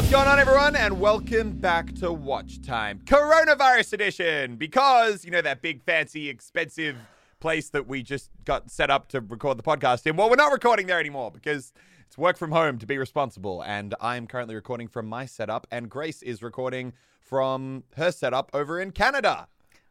What's going on, everyone? And welcome back to Watch Time Coronavirus Edition. Because, you know, that big, fancy, expensive place that we just got set up to record the podcast in. Well, we're not recording there anymore because it's work from home to be responsible. And I am currently recording from my setup, and Grace is recording from her setup over in Canada.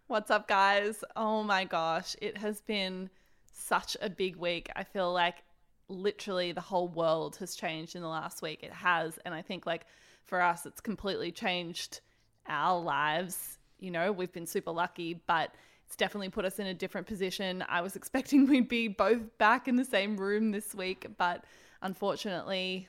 What's up, guys? Oh my gosh, it has been such a big week. I feel like literally the whole world has changed in the last week. It has. And I think, like, for us, it's completely changed our lives. You know, we've been super lucky, but it's definitely put us in a different position. I was expecting we'd be both back in the same room this week, but unfortunately,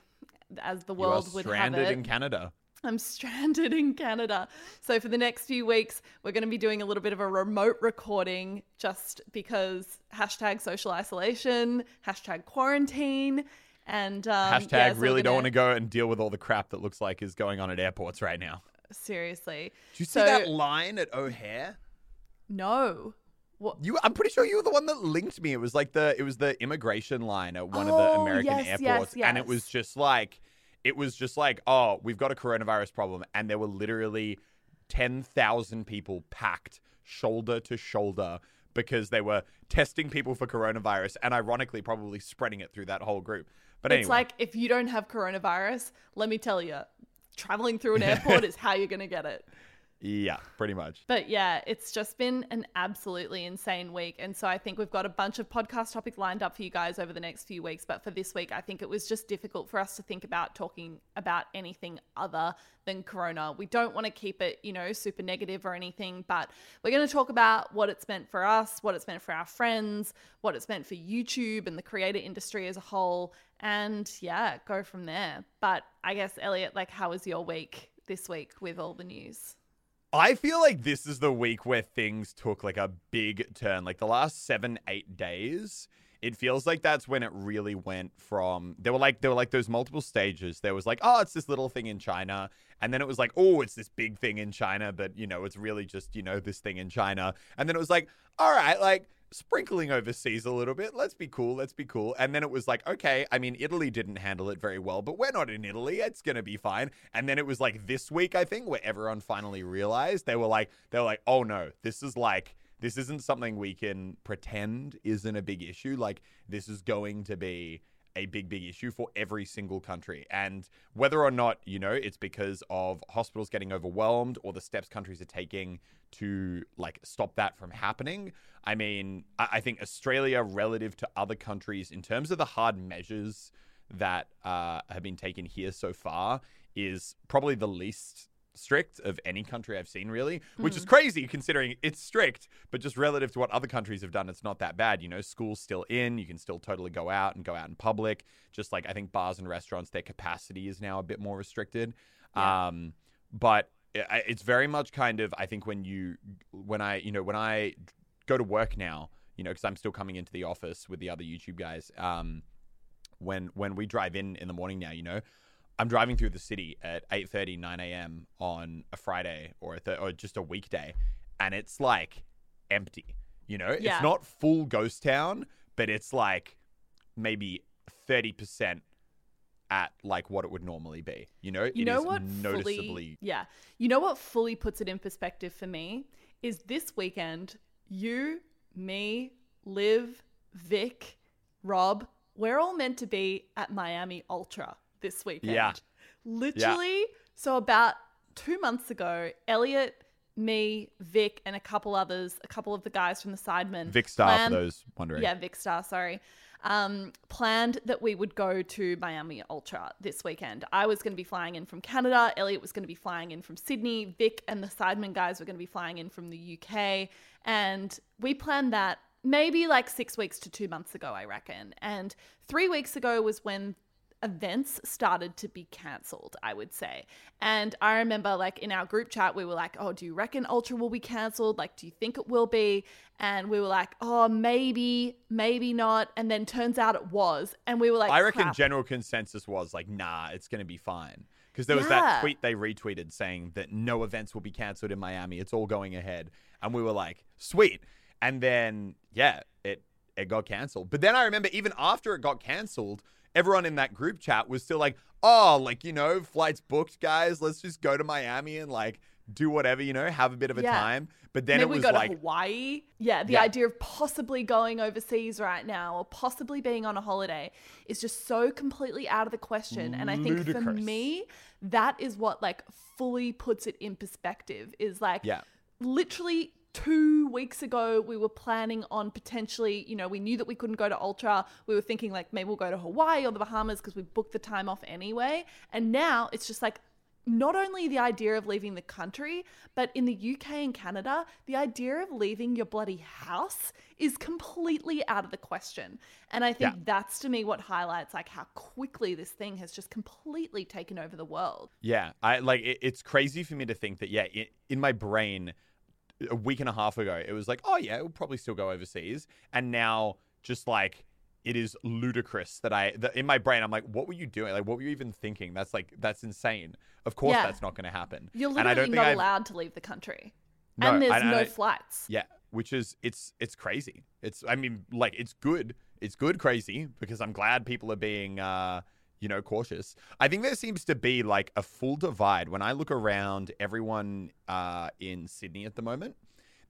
as the world you are would stranded have it, in Canada. I'm stranded in Canada. So for the next few weeks, we're going to be doing a little bit of a remote recording just because hashtag social isolation, hashtag quarantine, and um, Hashtag yeah, so we're really don't want to go and deal with all the crap that looks like is going on at airports right now. Seriously. Did you see So- that line at O'Hare? No. What? You, I'm pretty sure you were the one that linked me. It was like the, it was the immigration line at one of the Oh, American yes, yes, airports, and it was just like, it was just like, oh, we've got a coronavirus problem, and there were literally ten thousand people packed shoulder to shoulder because they were testing people for coronavirus, and ironically, probably spreading it through that whole group. But It's like if you don't have coronavirus, let me tell you, traveling through an airport is how you're going to get it. Yeah, pretty much. But yeah, it's just been an absolutely insane week. And so I think we've got a bunch of podcast topics lined up for you guys over the next few weeks. But for this week, I think it was just difficult for us to think about talking about anything other than Corona. We don't want to keep it, you know, super negative or anything, but we're going to talk about what it's meant for us, what it's meant for our friends, what it's meant for YouTube and the creator industry as a whole. And yeah, go from there. But I guess, Elliot, like, how was your week this week with all the news? I feel like this is the week where things took like a big turn. Like the last seven, eight days, it feels like that's when it really went from there were like there were like those multiple stages. There was like, oh, it's this little thing in China. And then it was like, oh, it's this big thing in China, but you know, it's really just, you know, this thing in China. And then it was like, all right, like sprinkling overseas a little bit. Let's be cool. Let's be cool. And then it was like, okay, I mean, Italy didn't handle it very well, but we're not in Italy. It's going to be fine. And then it was like this week, I think, where everyone finally realized they were like, they were like, oh no, this is like, this isn't something we can pretend isn't a big issue. Like, this is going to be a big, big issue for every single country. And whether or not, you know, it's because of hospitals getting overwhelmed or the steps countries are taking to like stop that from happening. I mean, I, I think Australia, relative to other countries, in terms of the hard measures that uh, have been taken here so far, is probably the least strict of any country I've seen, really, which is crazy considering it's strict, but just relative to what other countries have done, it's not that bad. You know, school's still in, you can still totally go out and go out in public. Just like I think bars and restaurants, their capacity is now a bit more restricted. Yeah. Um, but i- it's very much kind of, I think when you, when I, you know, when I go to work now, you know, because I'm still coming into the office with the other YouTube guys. Um, when when we drive in in the morning now, you know, I'm driving through the city at 8:30, 9 a.m. on a Friday or a th- or just a weekday, and it's like empty. You know, Yeah. it's not full ghost town, but it's like maybe 30 percent at like what it would normally be. You know, You It know what noticeably. fully yeah. You know what fully puts it in perspective for me is this weekend you, me, Liv, Vic, Rob, we're all meant to be at Miami Ultra this weekend. Yeah. Literally, so about 2 months ago, Elliot, me, Vic and a couple others, a couple of the guys from the Sidemen Vikkstar, for those wondering. yeah, Vikkstar, sorry. um, planned that we would go to Miami Ultra this weekend. I was going to be flying in from Canada. Elliot was going to be flying in from Sydney. Vic and the Sidemen guys were going to be flying in from the UK. And we planned that maybe like six weeks to two months ago, I reckon. And three weeks ago was when events started to be cancelled, I would say. And I remember, like, in our group chat, we were like, oh, do you reckon Ultra will be cancelled? Like, do you think it will be? And we were like, oh, maybe, maybe not. And then turns out it was. And we were like, I reckon crap. general consensus was like, nah, it's going to be fine. Because there was Yeah. that tweet they retweeted saying that no events will be cancelled in Miami. It's all going ahead. And we were like, sweet. And then, yeah, it, it got cancelled. But then I remember even after it got cancelled, everyone in that group chat was still like, oh, like, you know, flights booked, guys. Let's just go to Miami and like do whatever, you know, have a bit of a Yeah. time. But then Maybe it was we go like, to Hawaii. Yeah, the Yeah. idea of possibly going overseas right now or possibly being on a holiday is just so completely out of the question. And I think for me, that is what like fully puts it in perspective is like Yeah. literally two weeks ago we were planning on potentially you know we knew that we couldn't go to ultra we were thinking like maybe we'll go to hawaii or the bahamas because we booked the time off anyway and now it's just like not only the idea of leaving the country, but in the UK and Canada, the idea of leaving your bloody house is completely out of the question. And I think Yeah. that's to me what highlights like how quickly this thing has just completely taken over the world. Yeah, I like it, it's crazy for me to think that yeah, in my brain a week and a half ago it was like, "Oh yeah, we'll probably still go overseas." And now just like it is ludicrous that I that in my brain I'm like, "What were you doing? Like what were you even thinking? That's like that's insane." Of course Yeah. that's not going to happen. You're and I literally don't think not I've- allowed to leave the country. No, and there's and no I- flights. Yeah, which is it's it's crazy. It's I mean like it's good. It's good crazy because I'm glad people are being uh you know cautious. I think there seems to be like a full divide when I look around everyone uh in Sydney at the moment.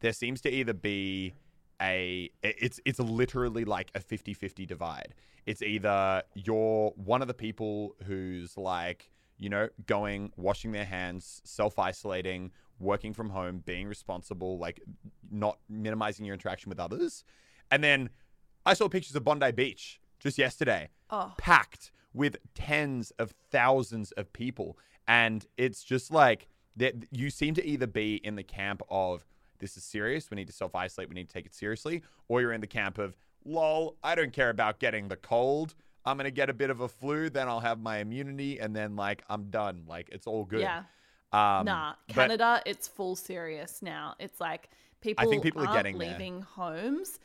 There seems to either be a it's it's literally like a 50-50 divide. It's either you're one of the people who's like, you know, going, washing their hands, self-isolating, working from home, being responsible, like not minimizing your interaction with others. And then I saw pictures of Bondi Beach just yesterday, Oh. packed with tens of thousands of people. And it's just like that you seem to either be in the camp of this is serious, we need to self isolate, we need to take it seriously, or you're in the camp of lol, I don't care about getting the cold. I'm gonna get a bit of a flu, then I'll have my immunity, and then like I'm done. Like it's all good. Yeah. Um, Nah, but- Canada, it's full serious now. It's like people, I think people are getting there. leaving homes.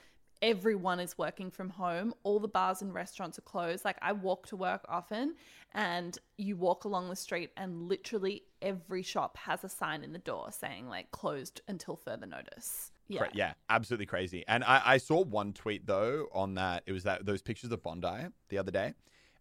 Everyone is working from home. All the bars and restaurants are closed. Like I walk to work often, and you walk along the street, and literally every shop has a sign in the door saying like closed until further notice. Yeah, yeah, absolutely crazy. And I, I saw one tweet though on that. It was that those pictures of Bondi the other day,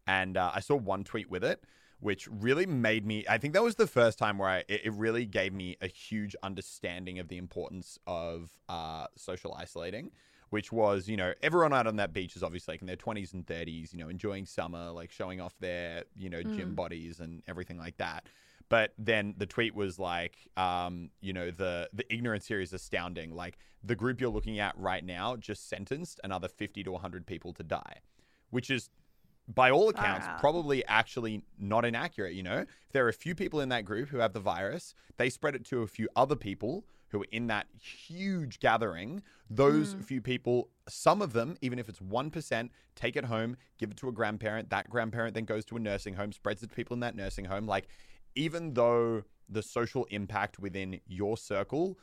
and uh, I saw one tweet with it, which really made me. I think that was the first time where I, it, it really gave me a huge understanding of the importance of uh, social isolating. Which was, you know, everyone out on that beach is obviously like in their 20s and 30s, you know, enjoying summer, like showing off their, you know, gym bodies and everything like that. But then the tweet was like, um, you know, the the ignorance here is astounding. Like the group you're looking at right now just sentenced another 50 to 100 people to die, which is by all accounts out. probably actually not inaccurate. You know, if there are a few people in that group who have the virus, they spread it to a few other people who are in that huge gathering. Those mm. few people, some of them, even if it's 1%, take it home, give it to a grandparent. That grandparent then goes to a nursing home, spreads it to people in that nursing home. Like, even though the social impact within your circle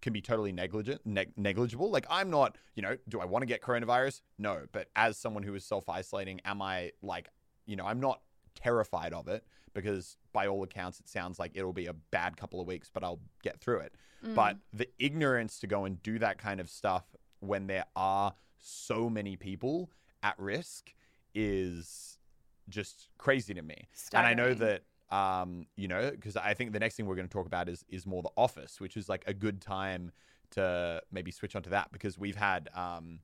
can be totally negligent, neg- negligible. Like I'm not, you know, do I want to get coronavirus? No, but as someone who is self-isolating, am I like, you know, I'm not terrified of it because by all accounts it sounds like it'll be a bad couple of weeks, but I'll get through it. But the ignorance to go and do that kind of stuff when there are so many people at risk is just crazy to me. And I know that um, you know, because I think the next thing we're going to talk about is is more the office, which is like a good time to maybe switch onto that because we've had um,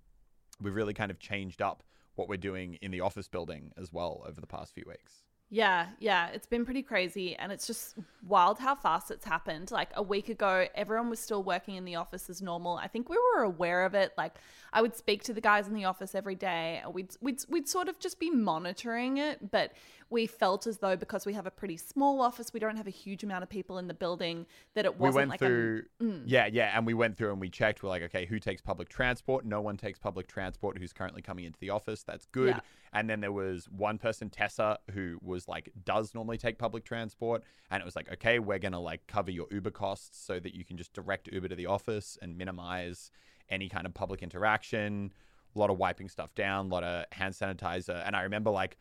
we've really kind of changed up what we're doing in the office building as well over the past few weeks. Yeah, yeah, it's been pretty crazy and it's just wild how fast it's happened. Like a week ago, everyone was still working in the office as normal. I think we were aware of it. Like I would speak to the guys in the office every day. We'd we'd we'd sort of just be monitoring it, but we felt as though because we have a pretty small office, we don't have a huge amount of people in the building that it wasn't we went like through a, mm. yeah yeah and we went through and we checked. We're like okay who takes public transport? No one takes public transport who's currently coming into the office. That's good. Yeah. and then there was one person tessa who was like does normally take public transport. And it was like okay we're gonna like cover your uber costs so that you can just direct uber to the office and minimize any kind of public interaction. A lot of wiping stuff down a lot of hand sanitizer. And i remember like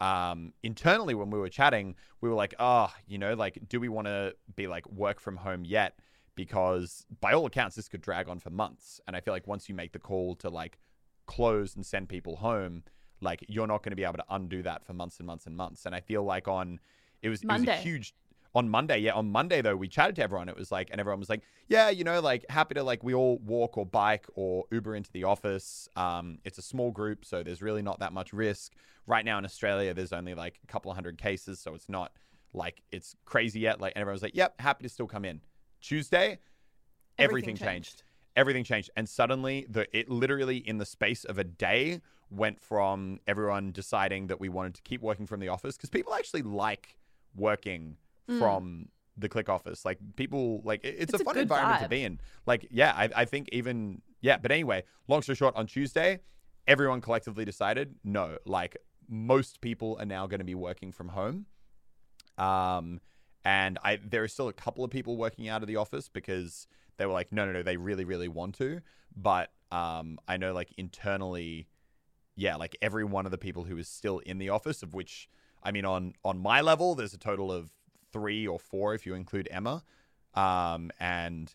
um, internally when we were chatting, we were like, oh, you know, like, do we want to be like work from home yet? Because by all accounts, this could drag on for months. And I feel like once you make the call to like close and send people home, like you're not going to be able to undo that for months and months and months. And I feel like on it was, it was a huge on Monday. Yeah, on Monday though, we chatted to everyone. It was like, and everyone was like, yeah, you know, like happy to like we all walk or bike or Uber into the office. Um, it's a small group, so there's really not that much risk. Right now in Australia, there's only like a couple of hundred cases, so it's not like it's crazy yet. Like and everyone was like, yep, happy to still come in. Tuesday, everything, Everything changed. changed. Everything changed, and suddenly the it literally in the space of a day went from everyone deciding that we wanted to keep working from the office because people actually like working from the click office. Like people like it's, It's a a fun environment to be in. Like yeah, I, I think even yeah. But anyway, long story short, on Tuesday, everyone collectively decided no. Like most people are now going to be working from home. Um, and I there are still a couple of people working out of the office because they were like, no, no, no, they really, really want to. But um, I know like internally, yeah, like every one of the people who is still in the office, of which I mean, on on my level, there's a total of three or four if you include Emma, um, and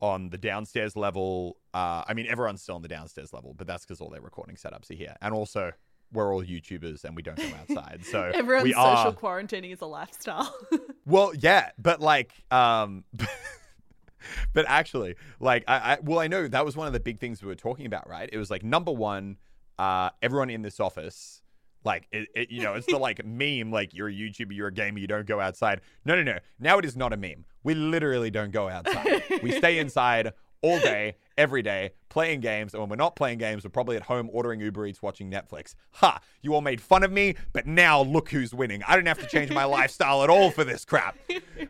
on the downstairs level, uh, I mean, everyone's still on the downstairs level, but that's because all their recording setups are here, and also we're all YouTubers and we don't go outside, so Everyone's we social are quarantining is a lifestyle. well, yeah, but like, um, but actually, like, I, I, well, I know that was one of the big things we were talking about, right? It was like number one, uh, everyone in this office, like, it, it, you know, it's the like meme, like you're a YouTuber, you're a gamer, you don't go outside. No, no, no. Now it is not a meme. We literally don't go outside. we stay inside all day, every day, playing games. And when we're not playing games, we're probably at home ordering Uber Eats, watching Netflix. Ha! You all made fun of me, but now look who's winning. I don't have to change my lifestyle at all for this crap.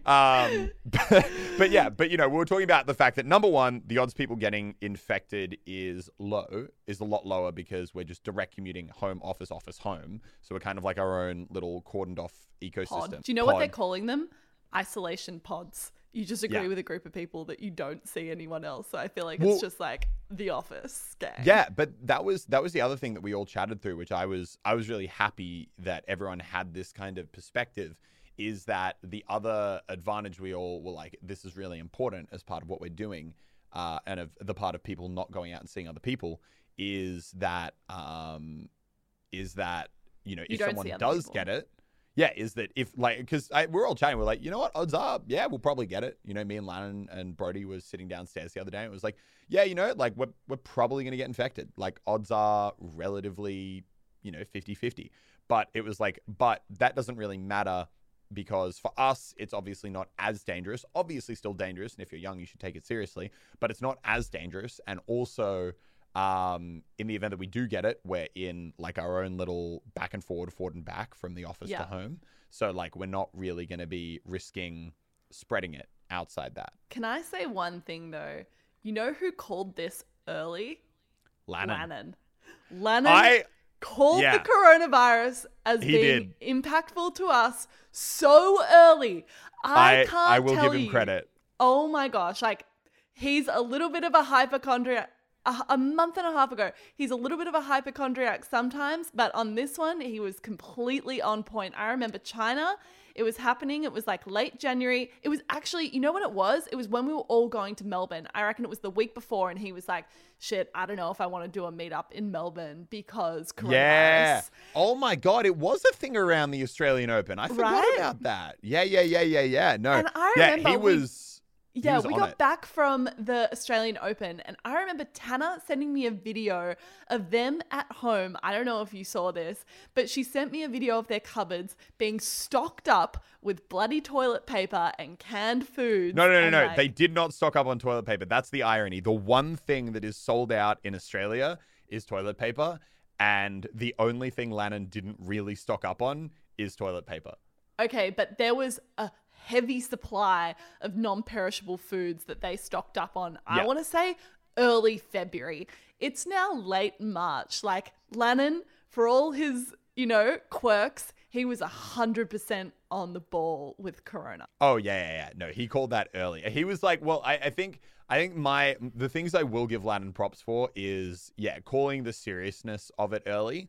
Um, but, but yeah, but you know, we were talking about the fact that number one, the odds people getting infected is low, is a lot lower because we're just direct commuting home, office, office, home. So we're kind of like our own little cordoned off ecosystem. Pod. Do you know what they're calling them? Isolation pods. You just agree Yeah. with a group of people that you don't see anyone else. So I feel like Well- it's just like the office gang. Yeah, but that was that was the other thing that we all chatted through, which I was I was really happy that everyone had this kind of perspective. Is that the other advantage we all were like, this is really important as part of what we're doing, uh, and of the part of people not going out and seeing other people is that um, is that you know You if someone does people. get it, yeah, is that if like because we're all chatting, we're like, you know what, odds are, yeah, we'll probably get it. You know, me and Lannan and Brody was sitting downstairs the other day. And it was like, yeah, you know, like we're we're probably gonna get infected. Like odds are relatively, you know, 50-50. But it was like, but that doesn't really matter because for us, it's obviously not as dangerous. Obviously, still dangerous, and if you're young, you should take it seriously. But it's not as dangerous, and also um, in the event that we do get it, we're in like our own little back and forward, forward and back from the office Yeah. to home. So like we're not really going to be risking spreading it outside that. Can I say one thing though? You know who called this early? Lannan, Lannan. Lannan I called yeah. the coronavirus as He being impactful to us so early. I, I can't I will tell give him you. credit. Oh my gosh, like he's a little bit of a hypochondriac. A, a month and a half ago, he's a little bit of a hypochondriac sometimes, but on this one, he was completely on point. I remember China, it was happening. It was like late January. It was actually, you know what it was? It was when we were all going to Melbourne. I reckon it was the week before, and he was like, shit, I don't know if I want to do a meetup in Melbourne because coronavirus. Yeah. Oh my god, it was a thing around the Australian Open. I forgot Right? about that. Yeah, yeah, yeah, yeah, yeah. No. And I yeah, he we- was Yeah, we got it. back from the Australian Open, and I remember Tanner sending me a video of them at home. I don't know if you saw this, but she sent me a video of their cupboards being stocked up with bloody toilet paper and canned food. No, no, no, no. like- They did not stock up on toilet paper. That's the irony. The one thing that is sold out in Australia is toilet paper, and the only thing Lannan didn't really stock up on is toilet paper. Okay, but there was a heavy supply of non perishable foods that they stocked up on. I Yeah. want to say early February. It's now late March. Like Lannan, for all his, you know, quirks, he was 100% on the ball with Corona. Oh yeah, yeah, yeah. No, he called that early. He was like, well, I, I think, I think my the things I will give Lannan props for is yeah, calling the seriousness of it early.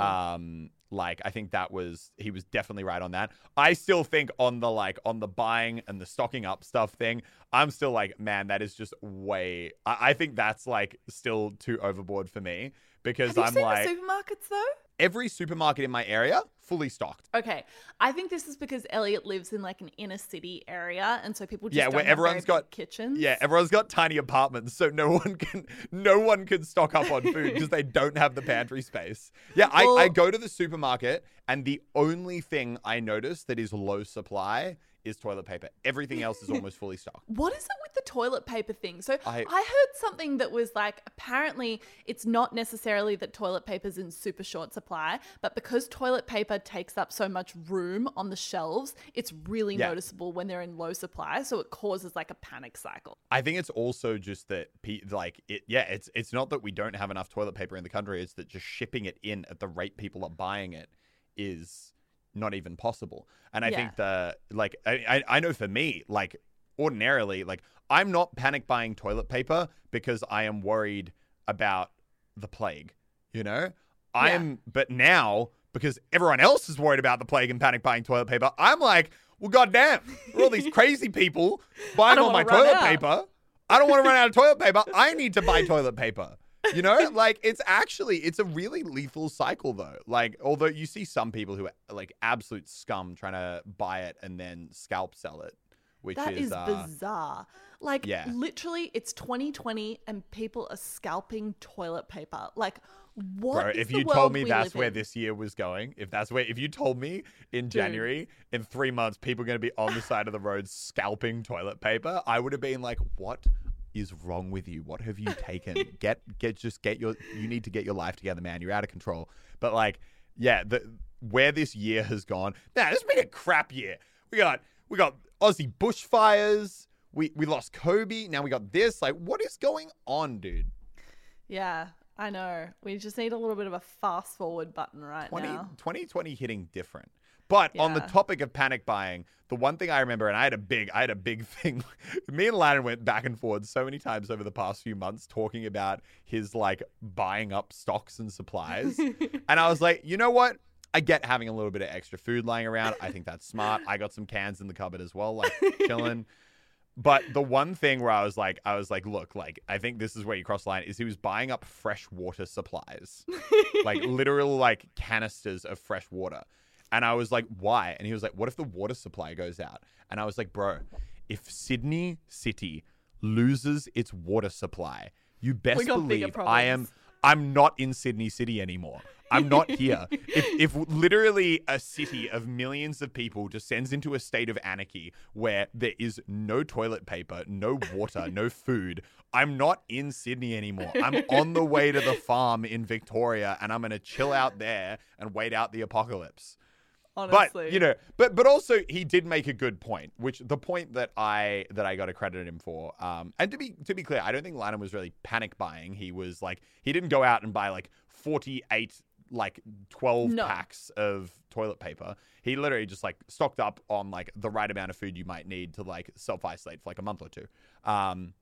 Um, like I think that was he was definitely right on that. I still think on the like on the buying and the stocking up stuff thing, I'm still like, man, that is just way. I, I think that's like still too overboard for me because Have you I'm seen like the supermarkets though? Every supermarket in my area fully stocked. Okay, I think this is because Elliot lives in like an inner city area, and so people just Yeah, don't where have everyone's very got- kitchens. Yeah, everyone's got tiny apartments, so no one can no one can stock up on food because they don't have the pantry space. Yeah, I, I go to the supermarket and the only thing I notice that is low supply is toilet paper. Everything else is almost fully stocked. What is it with the toilet paper thing? So I, I- heard something that was like apparently it's not necessarily that toilet paper's in super short supply, but because toilet paper takes up so much room on the shelves, it's really Yeah. noticeable when they're in low supply. So it causes like a panic cycle. I think it's also just that pe- like it yeah, it's it's not that we don't have enough toilet paper in the country, it's that just shipping it in at the rate people are buying it is not even possible. And I Yeah. think the like I, I know for me, like ordinarily, like I'm not panic buying toilet paper because I am worried about the plague, you know? I Yeah. am but now because everyone else is worried about the plague and panic buying toilet paper, I'm like, well goddamn, we're all these crazy people buying all my toilet out. paper. I don't want to run out of toilet paper. I need to buy toilet paper. You know, like it's actually it's a really lethal cycle though. Like although you see some people who are like absolute scum trying to buy it and then scalp sell it, which That is, is uh, bizarre. Like yeah. literally it's 2020 and people are scalping toilet paper. Like what Bro, if the you told me that's where in? this year was going, if that's where, if you told me in January, in three months, people are going to be on the side of the road scalping toilet paper, I would have been like, what is wrong with you? What have you taken? get, get, just get your, you need to get your life together, man. You're out of control. But like, yeah, the, where this year has gone, now it's been a crap year. We got, we got Aussie bushfires. We, we lost Kobe. Now we got this. Like, what is going on, dude? Yeah, I know. We just need a little bit of a fast forward button right 20, now. 2020 hitting different. But on the topic of panic buying, the one thing I remember, and I had a big, I had a big thing. Me and Lannan went back and forth so many times over the past few months talking about his like buying up stocks and supplies. and I was like, you know what? I get having a little bit of extra food lying around. I think that's smart. I got some cans in the cupboard as well, like chilling. But the one thing where I was like, I was like, look, like I think this is where you cross the line is he was buying up fresh water supplies, like literal like canisters of fresh water, and I was like, why? And he was like, what if the water supply goes out? And I was like, bro, if Sydney City loses its water supply, you best believe I am. I'm not in Sydney City anymore. I'm not here. if, if literally a city of millions of people descends into a state of anarchy where there is no toilet paper, no water, no food, I'm not in Sydney anymore. I'm on the way to the farm in Victoria and I'm going to chill out there and wait out the apocalypse. Honestly. But you know, but but also he did make a good point, which the point that I that I got to credit him for. Um, and to be to be clear, I don't think Lannan was really panic buying. He was like he didn't go out and buy like forty eight like twelve No. packs of toilet paper. He literally just like stocked up on like the right amount of food you might need to like self isolate for like a month or two. Um,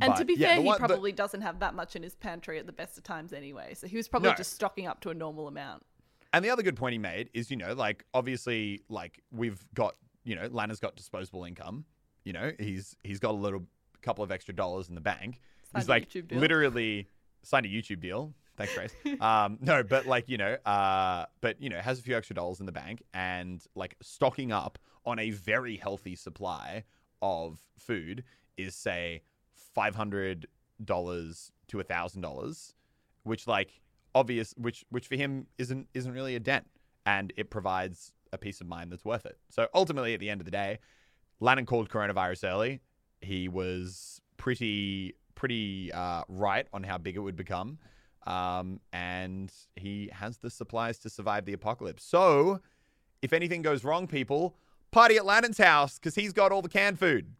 and but, to be yeah, fair, the he one- the- probably doesn't have that much in his pantry at the best of times anyway. So he was probably No. just stocking up to a normal amount. And the other good point he made is, you know, like obviously, like we've got, you know, Lana's got disposable income. You know, he's he's got a little couple of extra dollars in the bank. Signed he's like literally signed a YouTube deal. Thanks, Grace. um, no, but like you know, uh, but you know, has a few extra dollars in the bank and like stocking up on a very healthy supply of food is say five hundred dollars to a thousand dollars, which like obvious, which which for him isn't isn't really a dent, and it provides a peace of mind that's worth it. So ultimately, at the end of the day, Lannan called coronavirus early. He was pretty pretty uh, right on how big it would become, um, and he has the supplies to survive the apocalypse. So, if anything goes wrong, people party at Lannan's house because he's got all the canned food.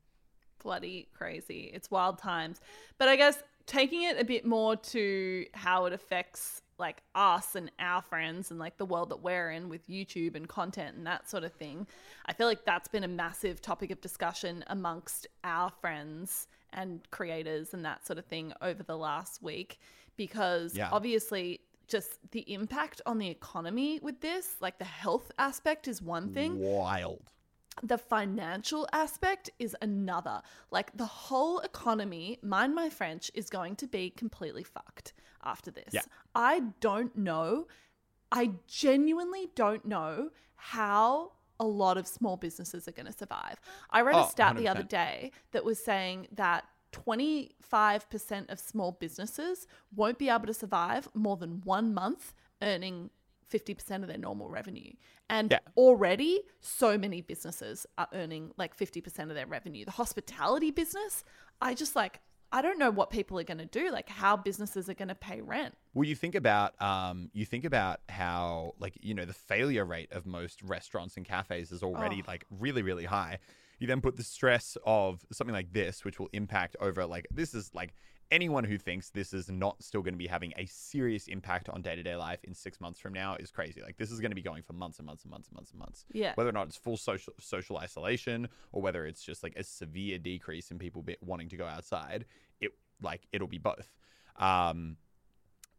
Bloody crazy. It's wild times. But I guess taking it a bit more to how it affects like us and our friends and like the world that we're in with YouTube and content and that sort of thing. I feel like that's been a massive topic of discussion amongst our friends and creators and that sort of thing over the last week because Yeah. obviously just the impact on the economy with this, like the health aspect is one thing Wild. the financial aspect is another. Like the whole economy, mind my French, is going to be completely fucked after this. Yeah. I don't know. I genuinely don't know how a lot of small businesses are going to survive. I read Oh, a stat the other day that was saying that 25% of small businesses won't be able to survive more than one month earning 50% of their normal revenue. And Yeah. already, so many businesses are earning like 50% of their revenue. The hospitality business, I just like, I don't know what people are going to do, like how businesses are going to pay rent. Well, you think about um, you think about how like you know the failure rate of most restaurants and cafes is already Oh. like really really high. You then put the stress of something like this, which will impact over like this is like anyone who thinks this is not still going to be having a serious impact on day to day life in six months from now is crazy. Like this is going to be going for months and months and months and months and months. Yeah. Whether or not it's full social social isolation or whether it's just like a severe decrease in people wanting to go outside, it like it'll be both. Um,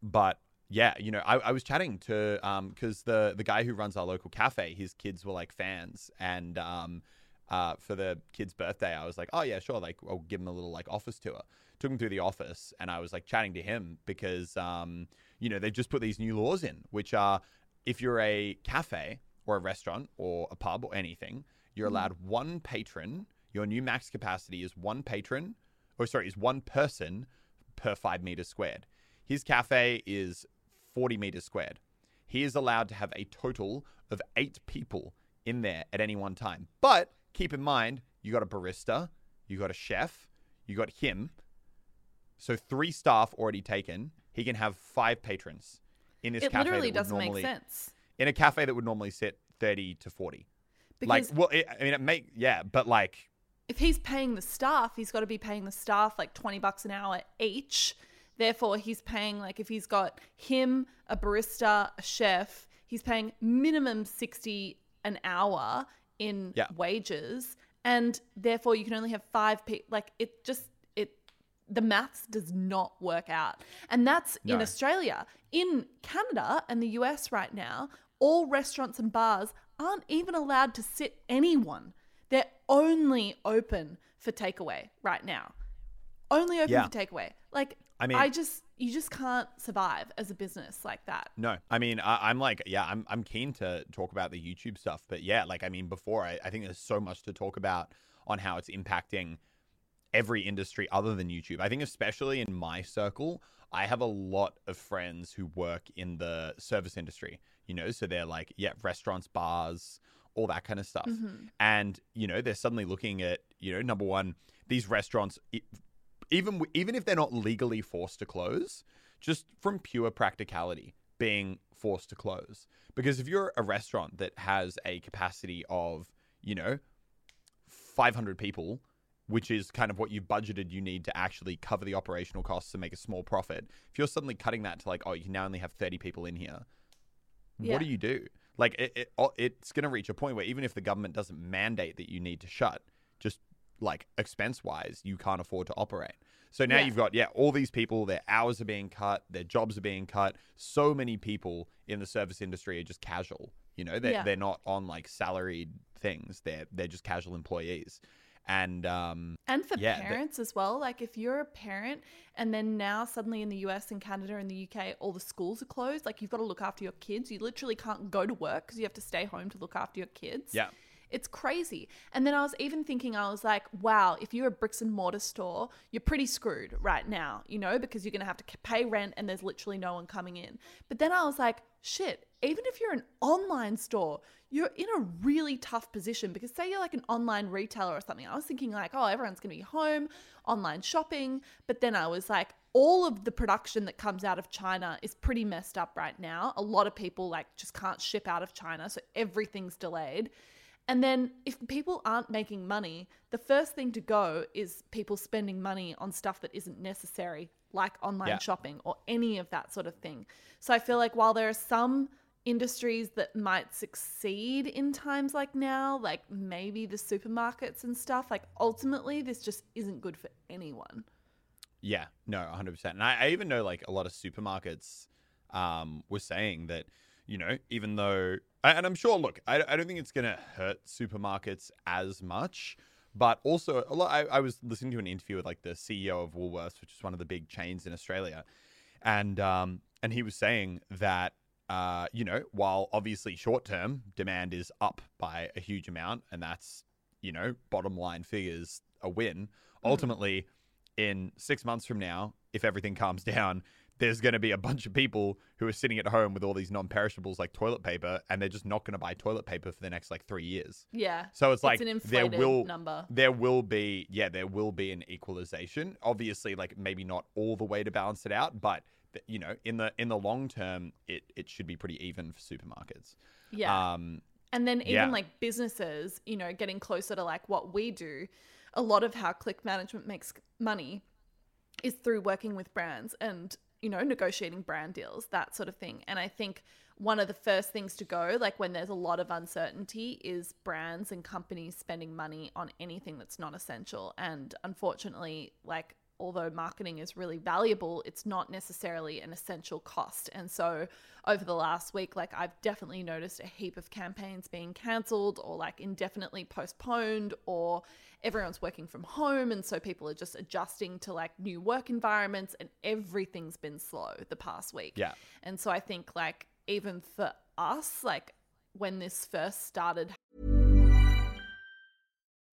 but yeah, you know, I, I was chatting to um because the the guy who runs our local cafe, his kids were like fans, and um, uh, for the kid's birthday, I was like, oh yeah, sure, like I'll give him a little like office tour. Took him through the office, and I was like chatting to him because um, you know, they've just put these new laws in, which are if you're a cafe or a restaurant or a pub or anything, you're allowed one patron. Your new max capacity is one patron, or sorry, is one person per five meters squared. His cafe is 40 meters squared. He is allowed to have a total of eight people in there at any one time. But keep in mind, you got a barista, you got a chef, you got him. So three staff already taken. He can have five patrons in this It cafe. It literally doesn't normally, make sense. In a cafe that would normally sit 30 to 40. Because like, well, it, I mean, it make yeah, but like, if he's paying the staff, he's got to be paying the staff like 20 bucks an hour each. Therefore, he's paying like if he's got him, a barista, a chef, he's paying minimum 60 an hour in Yeah. wages and therefore you can only have 5 people like it just the maths does not work out. And that's in Australia. In Canada and the US right now, all restaurants and bars aren't even allowed to sit anyone. They're only open for takeaway right now. Only open Yeah. for takeaway. Like I mean- I just you just can't survive as a business like that. No, I mean, I, I'm like, yeah, I'm, I'm keen to talk about the YouTube stuff, but yeah, like, I mean, before, I, I think there's so much to talk about on how it's impacting every industry other than YouTube. I think, especially in my circle, I have a lot of friends who work in the service industry, you know, so they're like, yeah, restaurants, bars, all that kind of stuff. Mm-hmm. And, you know, they're suddenly looking at, you know, number one, these restaurants, even even if they're not legally forced to close, just from pure practicality, being forced to close. Because if you're a restaurant that has a capacity of, you know, 500 people, which is kind of what you've budgeted you need to actually cover the operational costs and make a small profit, if you're suddenly cutting that to like, oh, you can now only have 30 people in here, Yeah. what do you do? Like, it, it, it's going to reach a point where even if the government doesn't mandate that you need to shut, just like expense wise, you can't afford to operate. So now Yeah. you've got, yeah, all these people, their hours are being cut, their jobs are being cut. So many people in the service industry are just casual. You know, they're, Yeah. they're not on like salaried things, they're, they're just casual employees. And um, And for Yeah, the- parents as well. Like if you're a parent and then now suddenly in the US and Canada and the UK, all the schools are closed, like you've got to look after your kids. You literally can't go to work because you have to stay home to look after your kids. Yeah. It's crazy. And then I was even thinking, I was like, wow, if you're a bricks and mortar store, you're pretty screwed right now, you know, because you're going to have to pay rent and there's literally no one coming in. But then I was like, shit, even if you're an online store, you're in a really tough position because say you're like an online retailer or something. I was thinking like, oh, everyone's going to be home, online shopping, but then I was like, all of the production that comes out of China is pretty messed up right now. A lot of people like just can't ship out of China, so everything's delayed. And then if people aren't making money, the first thing to go is people spending money on stuff that isn't necessary, like online Yeah. shopping or any of that sort of thing. So I feel like while there are some industries that might succeed in times like now, like maybe the supermarkets and stuff, like ultimately this just isn't good for anyone. Yeah, no, 100%. And I, I even know like a lot of supermarkets um, were saying that, you know, even though, and I'm sure, look, I, I don't think it's going to hurt supermarkets as much. But also, a lot, I, I was listening to an interview with like the CEO of Woolworths, which is one of the big chains in Australia, and um, and he was saying that uh, you know, while obviously short term demand is up by a huge amount, and that's you know bottom line figures a win. Ultimately, in six months from now, if everything calms down, there's going to be a bunch of people who are sitting at home with all these non-perishables like toilet paper, and they're just not going to buy toilet paper for the next like three years. Yeah. So it's like an there will number. there will be yeah there will be an equalization. Obviously, like maybe not all the way to balance it out, but you know in the in the long term, it it should be pretty even for supermarkets. Yeah. Um, And then even Yeah. like businesses, you know, getting closer to like what we do, a lot of how click management makes money is through working with brands and, you know, negotiating brand deals, that sort of thing. And I think one of the first things to go, like when there's a lot of uncertainty, is brands and companies spending money on anything that's not essential. And unfortunately, like although marketing is really valuable, it's not necessarily an essential cost. And so over the last week, like I've definitely noticed a heap of campaigns being cancelled or like indefinitely postponed or everyone's working from home and so people are just adjusting to like new work environments and everything's been slow the past week. Yeah. And so I think like even for us, like when this first started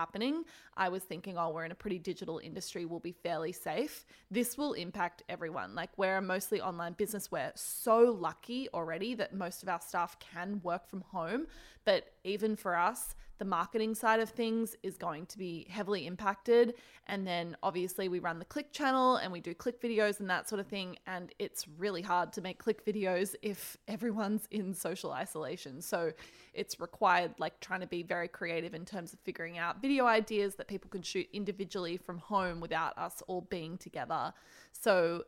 Happening, I was thinking, oh, we're in a pretty digital industry, we'll be fairly safe. This will impact everyone. Like, we're a mostly online business. We're so lucky already that most of our staff can work from home. But even for us, the marketing side of things is going to be heavily impacted. And then obviously, we run the click channel and we do click videos and that sort of thing. And it's really hard to make click videos if everyone's in social isolation. So it's required like trying to be very creative in terms of figuring out video ideas that people can shoot individually from home without us all being together. So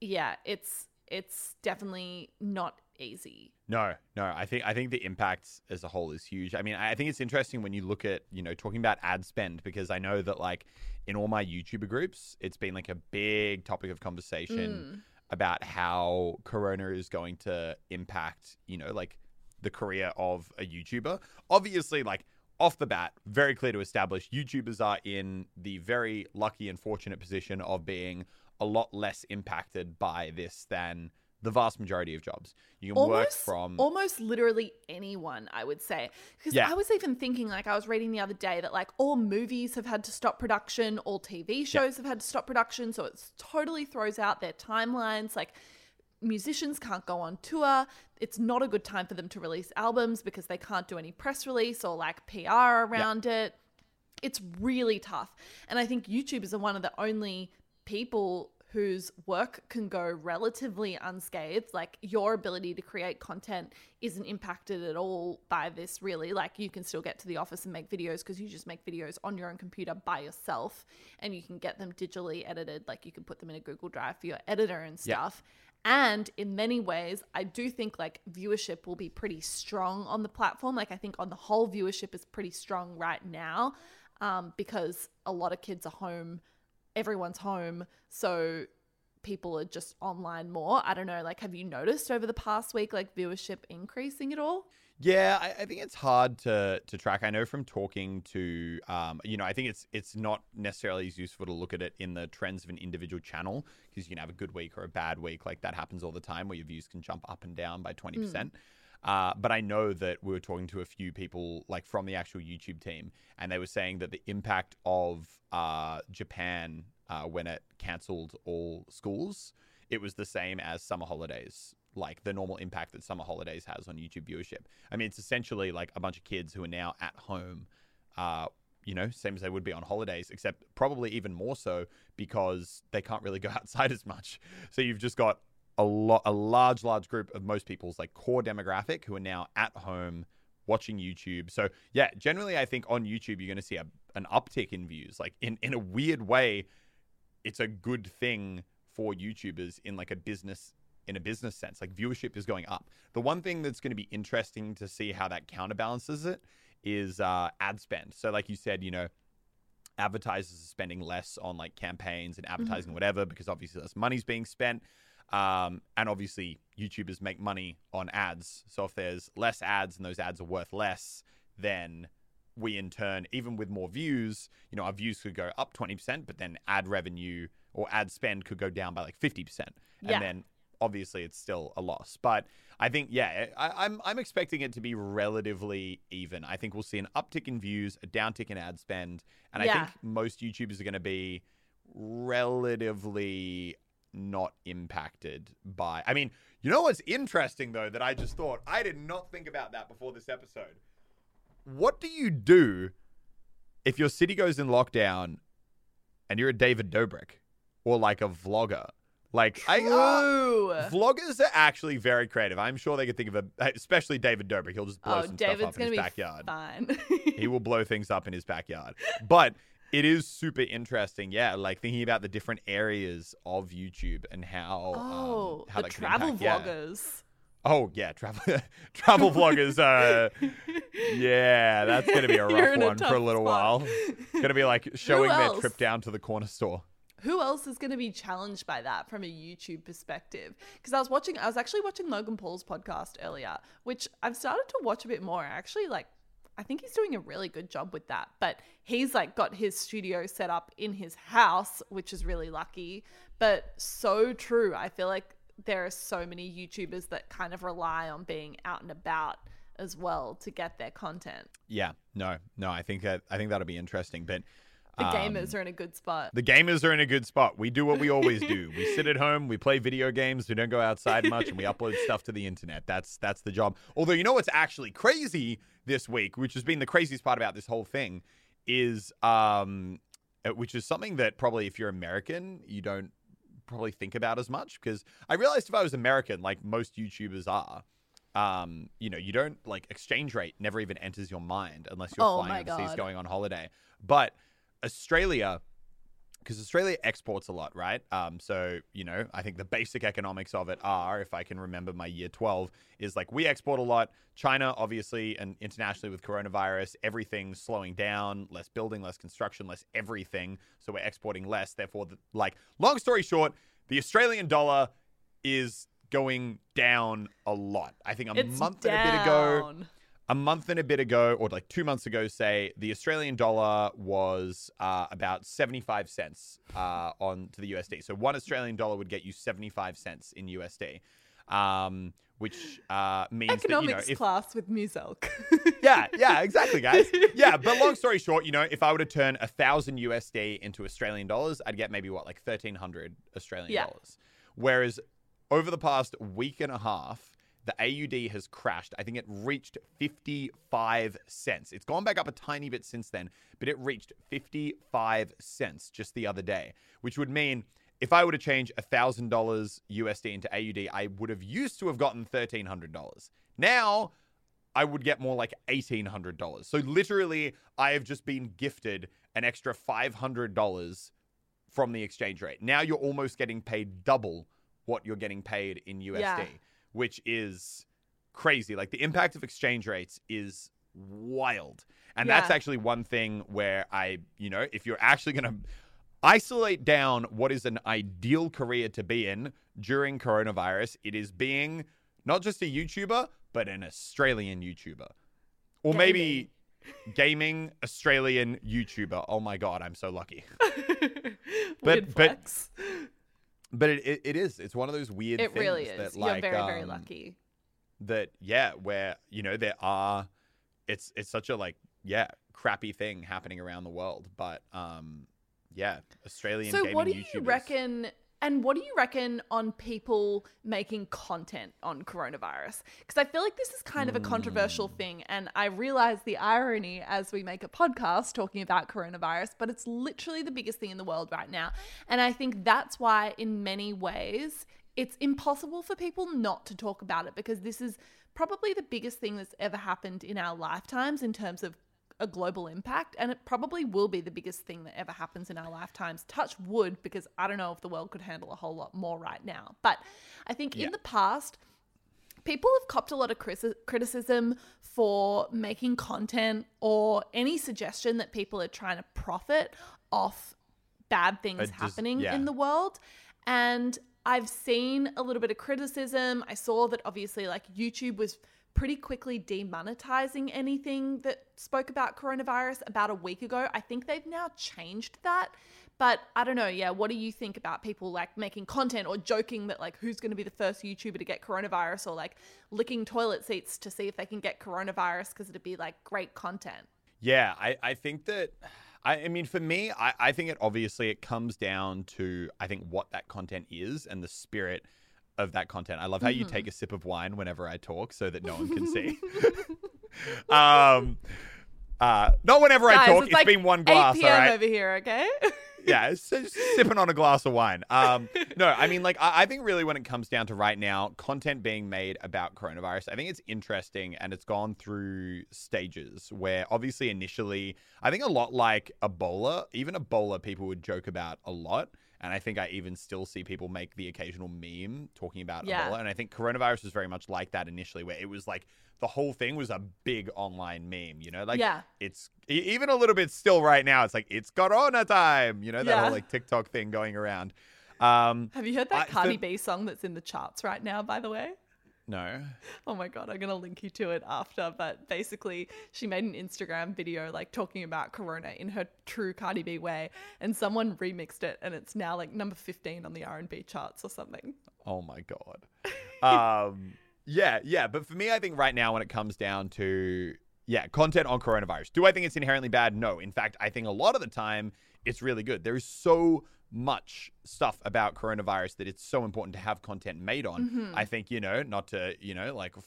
yeah, it's it's definitely not easy. No, no. I think I think the impact as a whole is huge. I mean, I think it's interesting when you look at you know talking about ad spend because I know that like in all my YouTuber groups, it's been like a big topic of conversation mm. about how Corona is going to impact you know like the career of a YouTuber. Obviously, like off the bat, very clear to establish YouTubers are in the very lucky and fortunate position of being a lot less impacted by this than the vast majority of jobs. You can work from almost literally anyone i would say because Yeah. i was even thinking like i was reading the other day that like all movies have had to stop production all tv shows have had to stop production so it totally throws out their timelines like musicians can't go on tour it's not a good time for them to release albums because they can't do any press release or like pr around it it's really tough. And I think YouTubers are one of the only people whose work can go relatively unscathed. Like your ability to create content isn't impacted at all by this, really. Like you can still get to the office and make videos because you just make videos on your own computer by yourself and you can get them digitally edited. Like you can put them in a Google Drive for your editor and stuff. And in many ways, I do think like viewership will be pretty strong on the platform. Like, I think on the whole, viewership is pretty strong right now um, because a lot of kids are home, everyone's home. So people are just online more. I don't know. Like, have you noticed over the past week, like viewership increasing at all? Yeah, I, I, think it's hard to to track. I know from talking to, um, you know, I think it's it's not necessarily as useful to look at it in the trends of an individual channel because you can have a good week or a bad week. Like that happens all the time where your views can jump up and down by twenty percent. Mm. Uh, but I know that we were talking to a few people like from the actual YouTube team, and they were saying that the impact of uh, Japan uh, when it cancelled all schools, it was the same as summer holidays like the normal impact that summer holidays has on YouTube viewership. I mean, it's essentially like a bunch of kids who are now at home, uh, you know, same as they would be on holidays, except probably even more so because they can't really go outside as much. So you've just got a lot, a large, large group of most people's like core demographic who are now at home watching YouTube. So yeah, generally, I think on YouTube you're going to see a, an uptick in views. Like in in a weird way, it's a good thing for YouTubers in like a business in a business sense. Like viewership is going up. The one thing that's going to be interesting to see how that counterbalances it is uh, ad spend. So, like you said, you know, advertisers are spending less on like campaigns and advertising, mm-hmm. whatever, because obviously less money's being spent. Um, and obviously, YouTubers make money on ads. So, if there's less ads and those ads are worth less, then we in turn, even with more views, you know, our views could go up 20%, but then ad revenue or ad spend could go down by like 50%. And yeah. then obviously it's still a loss. But I think, yeah, I, am I'm, I'm expecting it to be relatively even. I think we'll see an uptick in views, a downtick in ad spend, and yeah. I think most YouTubers are going to be relatively not impacted by. I mean, you know what's interesting though that I just thought I did not think about that before this episode. What do you do if your city goes in lockdown and you're a David Dobrik or like a vlogger? Like I, uh, vloggers are actually very creative. I'm sure they could think of a, especially David Dobrik. He'll just blow oh, some David's stuff up in his backyard. Fine. he will blow things up in his backyard. But it is super interesting, yeah. Like thinking about the different areas of YouTube and how um, oh um, how the travel impact, vloggers. Yeah. Oh yeah, travel travel vloggers. Uh, yeah, that's gonna be a rough one a for a little spot. while. Gonna be like showing their trip down to the corner store who else is going to be challenged by that from a YouTube perspective? Because I was watching, I was actually watching Logan Paul's podcast earlier, which I've started to watch a bit more. Actually, like, I think he's doing a really good job with that. But he's like got his studio set up in his house, which is really lucky. But so true. I feel like there are so many YouTubers that kind of rely on being out and about as well to get their content. Yeah, no, no, I think that I think that'll be interesting. But the gamers um, are in a good spot. The gamers are in a good spot. We do what we always do. we sit at home, we play video games, we don't go outside much, and we upload stuff to the internet. That's that's the job. Although you know what's actually crazy this week, which has been the craziest part about this whole thing, is um, uh, which is something that probably if you're American, you don't probably think about as much because I realized if I was American, like most YouTubers are, um, you know, you don't like exchange rate never even enters your mind unless you're oh flying overseas God. going on holiday. But Australia, because Australia exports a lot, right? Um, so, you know, I think the basic economics of it are, if I can remember my year 12, is like we export a lot. China, obviously, and internationally with coronavirus, everything's slowing down, less building, less construction, less everything. So we're exporting less. Therefore, the, like, long story short, the Australian dollar is going down a lot. I think a it's month down. and a bit ago a month and a bit ago, or like two months ago, say the Australian dollar was uh, about seventy-five cents uh, on to the USD. So one Australian dollar would get you seventy-five cents in USD, um, which uh, means economics that, you know, if, class with Muselk. yeah, yeah, exactly, guys. Yeah, but long story short, you know, if I were to turn a thousand USD into Australian dollars, I'd get maybe what like thirteen hundred Australian yeah. dollars. Whereas over the past week and a half the AUD has crashed. I think it reached 55 cents. It's gone back up a tiny bit since then, but it reached 55 cents just the other day, which would mean if I were to change $1,000 USD into AUD, I would have used to have gotten $1,300. Now, I would get more like $1,800. So literally, I have just been gifted an extra $500 from the exchange rate. Now you're almost getting paid double what you're getting paid in USD, Yeah. Which is crazy. Like the impact of exchange rates is wild. And that's actually one thing where I, you know, if you're actually going to isolate down what is an ideal career to be in during coronavirus, it is being not just a YouTuber, but an Australian YouTuber. Or maybe gaming Australian YouTuber. Oh my god, I'm so lucky. But- flex. But it, it, it is. It's one of those weird it things really that is. like You're very, very um, lucky. that yeah, where you know there are it's it's such a like yeah, crappy thing happening around the world, but um yeah, Australian So, what do you YouTubers. reckon? And what do you reckon on people making content on coronavirus? Because I feel like this is kind of a controversial Hmm. thing. And I realize the irony as we make a podcast talking about coronavirus, but it's literally the biggest thing in the world right now. And I think that's why, in many ways, it's impossible for people not to talk about it because this is probably the biggest thing that's ever happened in our lifetimes in terms of a global impact and it probably will be the biggest thing that ever happens in our lifetimes touch wood because i don't know if the world could handle a whole lot more right now but i think Yeah. in the past people have copped a lot of criticism for making content or any suggestion that people are trying to profit off bad things just- happening yeah. in the world and i've seen a little bit of criticism i saw that obviously like youtube was pretty quickly demonetizing anything that spoke about coronavirus about a week ago. I think they've now changed that. But i don't know yeah what do you think about people like making content or joking that like who's going to be the first youtuber to get coronavirus or like licking toilet seats to see if they can get coronavirus because it'd be like great content? Yeah, I, I think that I, I mean for me, I, I think it obviously it comes down to I think what that content is and the spirit of that content. I love how you Mm-hmm. take a sip of wine whenever I talk so that no one can see. um uh not whenever I talk, it's it's like been one glass, 8 p.m. right? over here okay yeah, just sipping on a glass of wine. Um, no, I mean, like, I, I think really when it comes down to right now, content being made about coronavirus, I think it's interesting and it's gone through stages where obviously initially, I think a lot like Ebola, even Ebola, people would joke about a lot. And I think I even still see people make the occasional meme talking about Yeah. Ebola. And I think coronavirus was very much like that initially, where it was like the whole thing was a big online meme, you know? Like, Yeah. it's even a little bit still right now. It's like, it's Corona time, you know, that Yeah. whole like TikTok thing going around. Um, have you heard I- that cardi for- b song that's in the charts right now by the way no. Oh my god, I'm gonna link you to it after. But basically, she made an Instagram video like talking about Corona in her true Cardi B way, and someone remixed it, and it's now like number 15 on the R&B charts or something. Oh my god. Um, yeah, yeah. But for me, I think right now when it comes down to yeah, content on coronavirus, do I think it's inherently bad? No. In fact, I think a lot of the time it's really good. There is so much stuff about coronavirus that it's so important to have content made on. Mm-hmm. I think you know, not to you know like. F-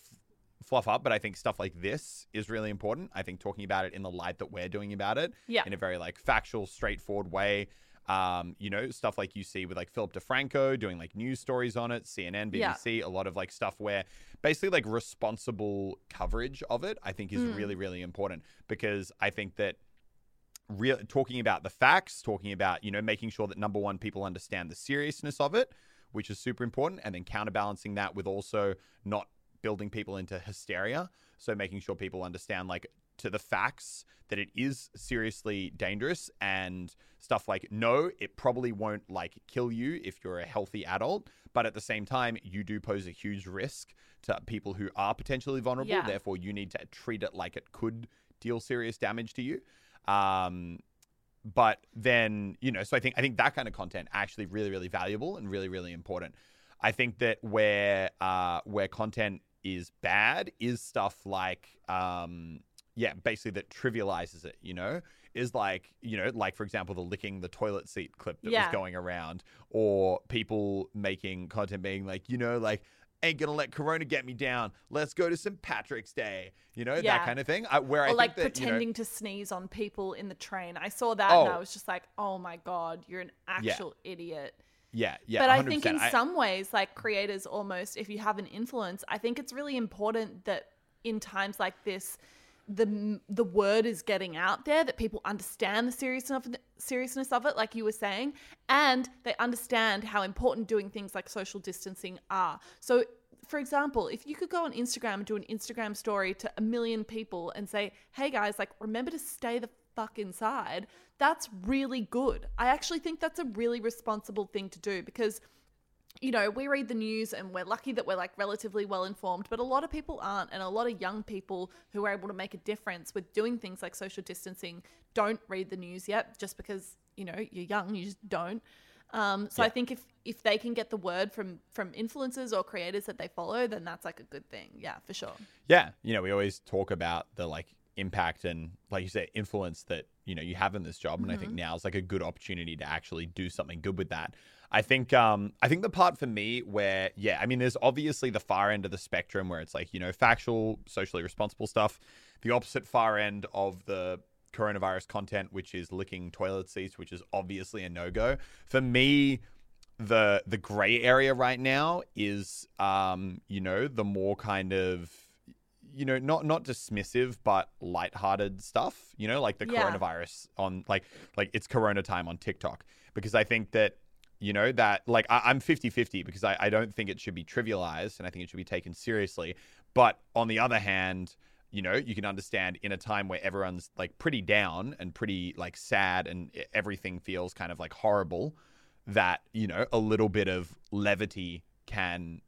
fluff up but i think stuff like this is really important i think talking about it in the light that we're doing about it Yeah. in a very like factual straightforward way um, you know, stuff like you see with like Philip DeFranco doing like news stories on it, CNN, Yeah. BBC, a lot of like stuff where basically like responsible coverage of it, I think is really, really important because I think that real talking about the facts, talking about, you know, making sure that number one, people understand the seriousness of it, which is super important, and then counterbalancing that with also not building people into hysteria. So making sure people understand like to the facts that it is seriously dangerous and stuff like no, it probably won't like kill you if you're a healthy adult, but at the same time, you do pose a huge risk to people who are potentially vulnerable. Yeah. Therefore, you need to treat it like it could deal serious damage to you. Um, but then you know, so I think I think that kind of content actually really really valuable and really really important. I think that where uh, where content is bad is stuff like um, yeah, basically that trivializes it. You know, is like you know, like for example, the licking the toilet seat clip that Yeah. was going around, or people making content being like you know like. Ain't gonna let Corona get me down. Let's go to St. Patrick's Day. You know Yeah. that kind of thing. I, where I like think that, you know- pretending to sneeze on people in the train. I saw that and Oh. I was just like, oh my god, you're an actual idiot. yeah, yeah. but I 100%. think in I- some ways, like creators almost, if you have an influence, I think it's really important that in times like this, the the word is getting out there that people understand the seriousness of seriousness of it like you were saying and they understand how important doing things like social distancing are. So for example if you could go on instagram and do an instagram story to a million people and say hey guys like remember to stay the fuck inside that's really good. I actually think that's a really responsible thing to do because you know, we read the news and we're lucky that we're like relatively well informed, but a lot of people aren't. And a lot of young people who are able to make a difference with doing things like social distancing don't read the news yet just because, you know, you're young, you just don't. Um, so Yeah. I think if if they can get the word from from influencers or creators that they follow, then that's like a good thing. Yeah, for sure. Yeah, you know, we always talk about the like impact and like you say influence that, you know, you have in this job and I think now is like a good opportunity to actually do something good with that. I think um I think the part for me where yeah, I mean there's obviously the far end of the spectrum where it's like, you know, factual, socially responsible stuff, the opposite far end of the coronavirus content which is licking toilet seats, which is obviously a no-go. For me, the the gray area right now is um you know the more kind of you know not not dismissive but lighthearted stuff you know like the Yeah. coronavirus on like like it's corona time on tiktok because i think that you know that like I, i'm 50-50 because I, I don't think it should be trivialized and i think it should be taken seriously but on the other hand you know you can understand in a time where everyone's like pretty down and pretty like sad and everything feels kind of like horrible that you know a little bit of levity can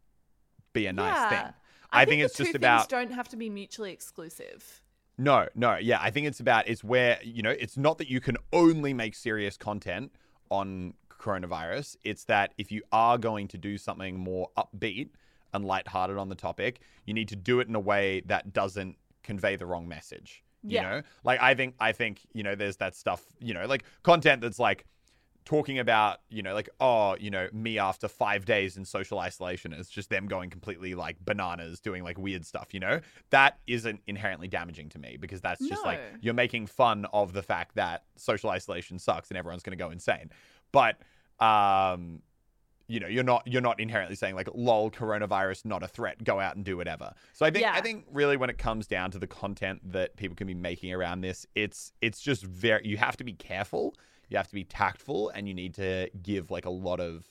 be a nice thing I, I think the it's just about- don't have to be mutually exclusive. No, no, yeah. I think it's about it's where you know it's not that you can only make serious content on coronavirus. It's that if you are going to do something more upbeat and lighthearted on the topic, you need to do it in a way that doesn't convey the wrong message. You Yeah. know, like I think I think you know there's that stuff. You know, like content that's like talking about you know like oh you know me after five days in social isolation it's just them going completely like bananas doing like weird stuff you know that isn't inherently damaging to me because that's just like you're making fun of the fact that social isolation sucks and everyone's going to go insane but um you know you're not you're not inherently saying like lol coronavirus not a threat. Go out and do whatever. So i think i think really when it comes down to the content that people can be making around this it's it's just very you have to be careful you have to be tactful and you need to give like a lot of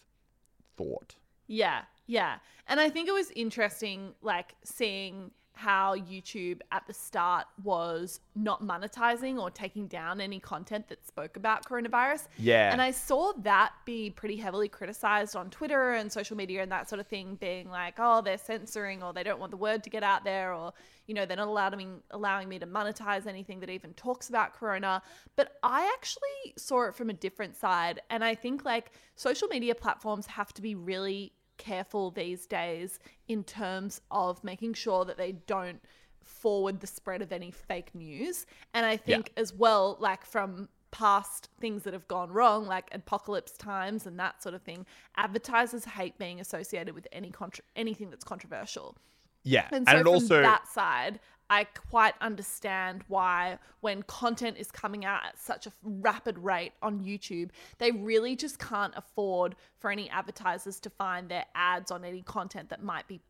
thought. Yeah, yeah. And I think it was interesting, like, seeing how YouTube at the start was not monetizing or taking down any content that spoke about coronavirus. Yeah. And I saw that be pretty heavily criticized on Twitter and social media and that sort of thing, being like, oh, they're censoring or they don't want the word to get out there or, you know, they're not allowing me, allowing me to monetize anything that even talks about corona. But I actually saw it from a different side. And I think like social media platforms have to be really careful these days in terms of making sure that they don't forward the spread of any fake news. And I think as well, like from past things that have gone wrong, like Adpocalypse times and that sort of thing, advertisers hate being associated with any contra- anything that's controversial. Yeah And and, so it from also that side, I quite understand why when content is coming out at such a rapid rate on YouTube, they really just can't afford for any advertisers to find their ads on any content that might be,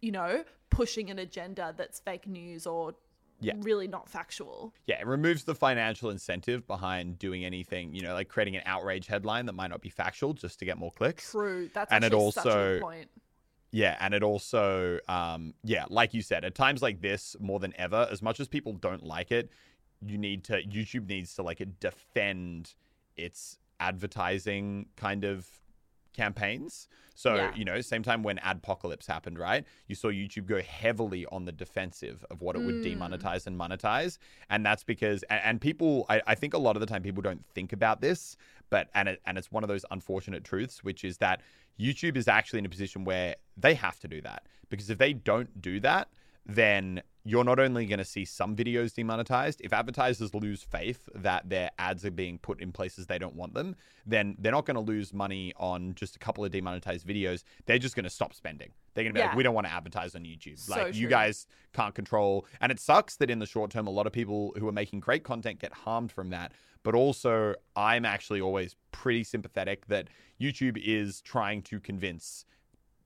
you know, pushing an agenda that's fake news or Yeah. really not factual. yeah it removes the financial incentive behind doing anything you know like creating an outrage headline that might not be factual just to get more clicks True. That's And it actually such a also- good point. Yeah, and it also, um, yeah, like you said, at times like this, more than ever, as much as people don't like it, you need to YouTube needs to like defend its advertising kind of campaigns. So Yeah. you know, same time when Adpocalypse happened, right? You saw YouTube go heavily on the defensive of what it would Mm. demonetize and monetize, and that's because and, and people, I, I think a lot of the time people don't think about this, but and it, and it's one of those unfortunate truths, which is that YouTube is actually in a position where they have to do that because if they don't do that, then you're not only going to see some videos demonetized, if advertisers lose faith that their ads are being put in places they don't want them, then they're not going to lose money on just a couple of demonetized videos. They're just going to stop spending. They're going to be Yeah. like, we don't want to advertise on YouTube. So like, you guys can't control. And it sucks that in the short term, a lot of people who are making great content get harmed from that. But also, I'm actually always pretty sympathetic that YouTube is trying to convince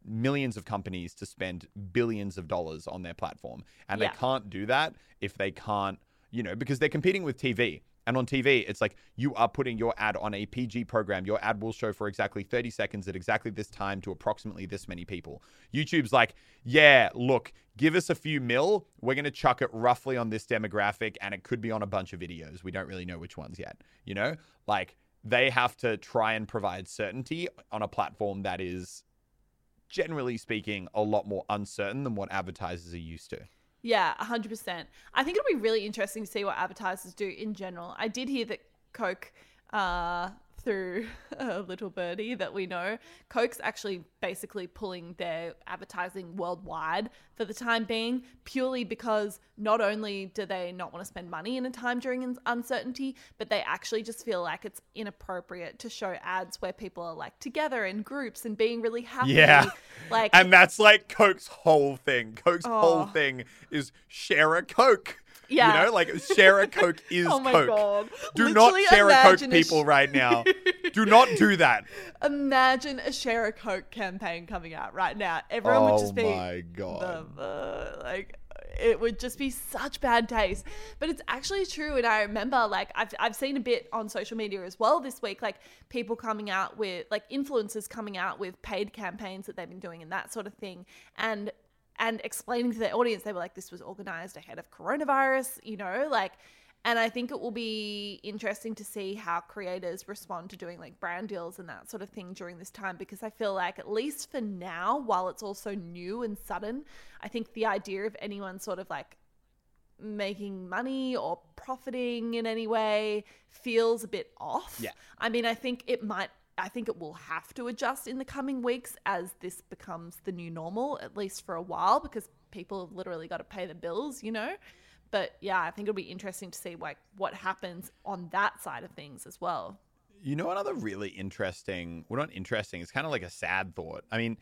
millions of companies to spend billions of dollars on their platform. And Yeah. they can't do that if they can't, you know, because they're competing with TV. And on TV, it's like you are putting your ad on a PG program. Your ad will show for exactly 30 seconds at exactly this time to approximately this many people. YouTube's like, yeah, look, give us a few mil. We're going to chuck it roughly on this demographic, and it could be on a bunch of videos. We don't really know which ones yet. You know, like they have to try and provide certainty on a platform that is, generally speaking, a lot more uncertain than what advertisers are used to. Yeah, 100%. I think it'll be really interesting to see what advertisers do in general. I did hear that Coke, uh, through a little birdie that we know, Coke's actually basically pulling their advertising worldwide for the time being, purely because not only do they not want to spend money in a time during uncertainty, but they actually just feel like it's inappropriate to show ads where people are like together in groups and being really happy. Yeah. Like, And that's like Coke's whole thing. Coke's whole Oh. thing is share a Coke. Yeah. You know, like share a Coke is Oh my Coke. God. Do Literally not share a Coke, a people, sh- right now. Do not do that. imagine a share a coke campaign coming out right now everyone would Oh just be my God. the- the- like it would just be such bad taste but it's actually true and i remember like I've, I've seen a bit on social media as well this week like people coming out with like influencers coming out with paid campaigns that they've been doing and that sort of thing and and explaining to their audience they were like this was organized ahead of coronavirus you know like and I think it will be interesting to see how creators respond to doing like brand deals and that sort of thing during this time because I feel like, at least for now, while it's also new and sudden, I think the idea of anyone sort of like making money or profiting in any way feels a bit off. Yeah. I mean, I think it might. I think it will have to adjust in the coming weeks as this becomes the new normal, at least for a while, because people have literally got to pay the bills, you know? But yeah, I think it'll be interesting to see like what happens on that side of things as well. You know, another really interesting, well, not interesting, it's kind of like a sad thought. I mean,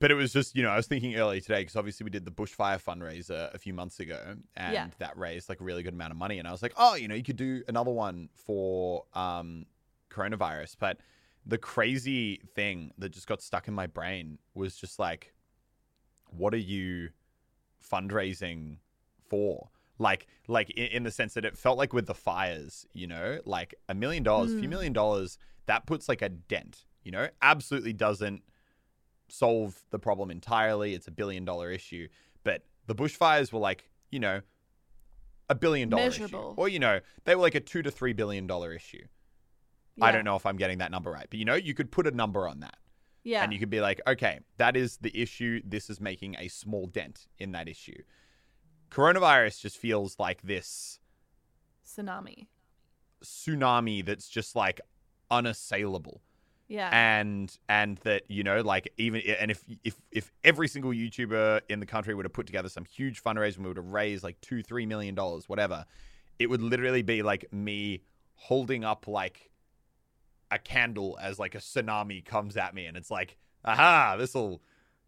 but it was just, you know, I was thinking earlier today because obviously we did the bushfire fundraiser a few months ago and Yeah. that raised like a really good amount of money. And I was like, oh, you know, you could do another one for um, coronavirus. But the crazy thing that just got stuck in my brain was just like, what are you fundraising for? Like, like in, in the sense that it felt like with the fires, you know, like a million dollars, a few hmm. million dollars, that puts like a dent, you know, absolutely doesn't solve the problem entirely. It's a billion dollar issue, but the bushfires were like, you know, a billion dollar issue, or you know, they were like a two to three billion dollar issue. I don't know if I'm getting that number right, but you know, you could put a number on that. Yeah. And you could be like, okay, that is the issue. This is making a small dent in that issue. Coronavirus just feels like this Tsunami. tsunami that's just like unassailable. Yeah. And and that, you know, like even and if if if every single YouTuber in the country would have put together some huge fundraiser and we would have raised like two, three million dollars, whatever, it would literally be like me holding up like a candle as like a tsunami comes at me and it's like, aha, this'll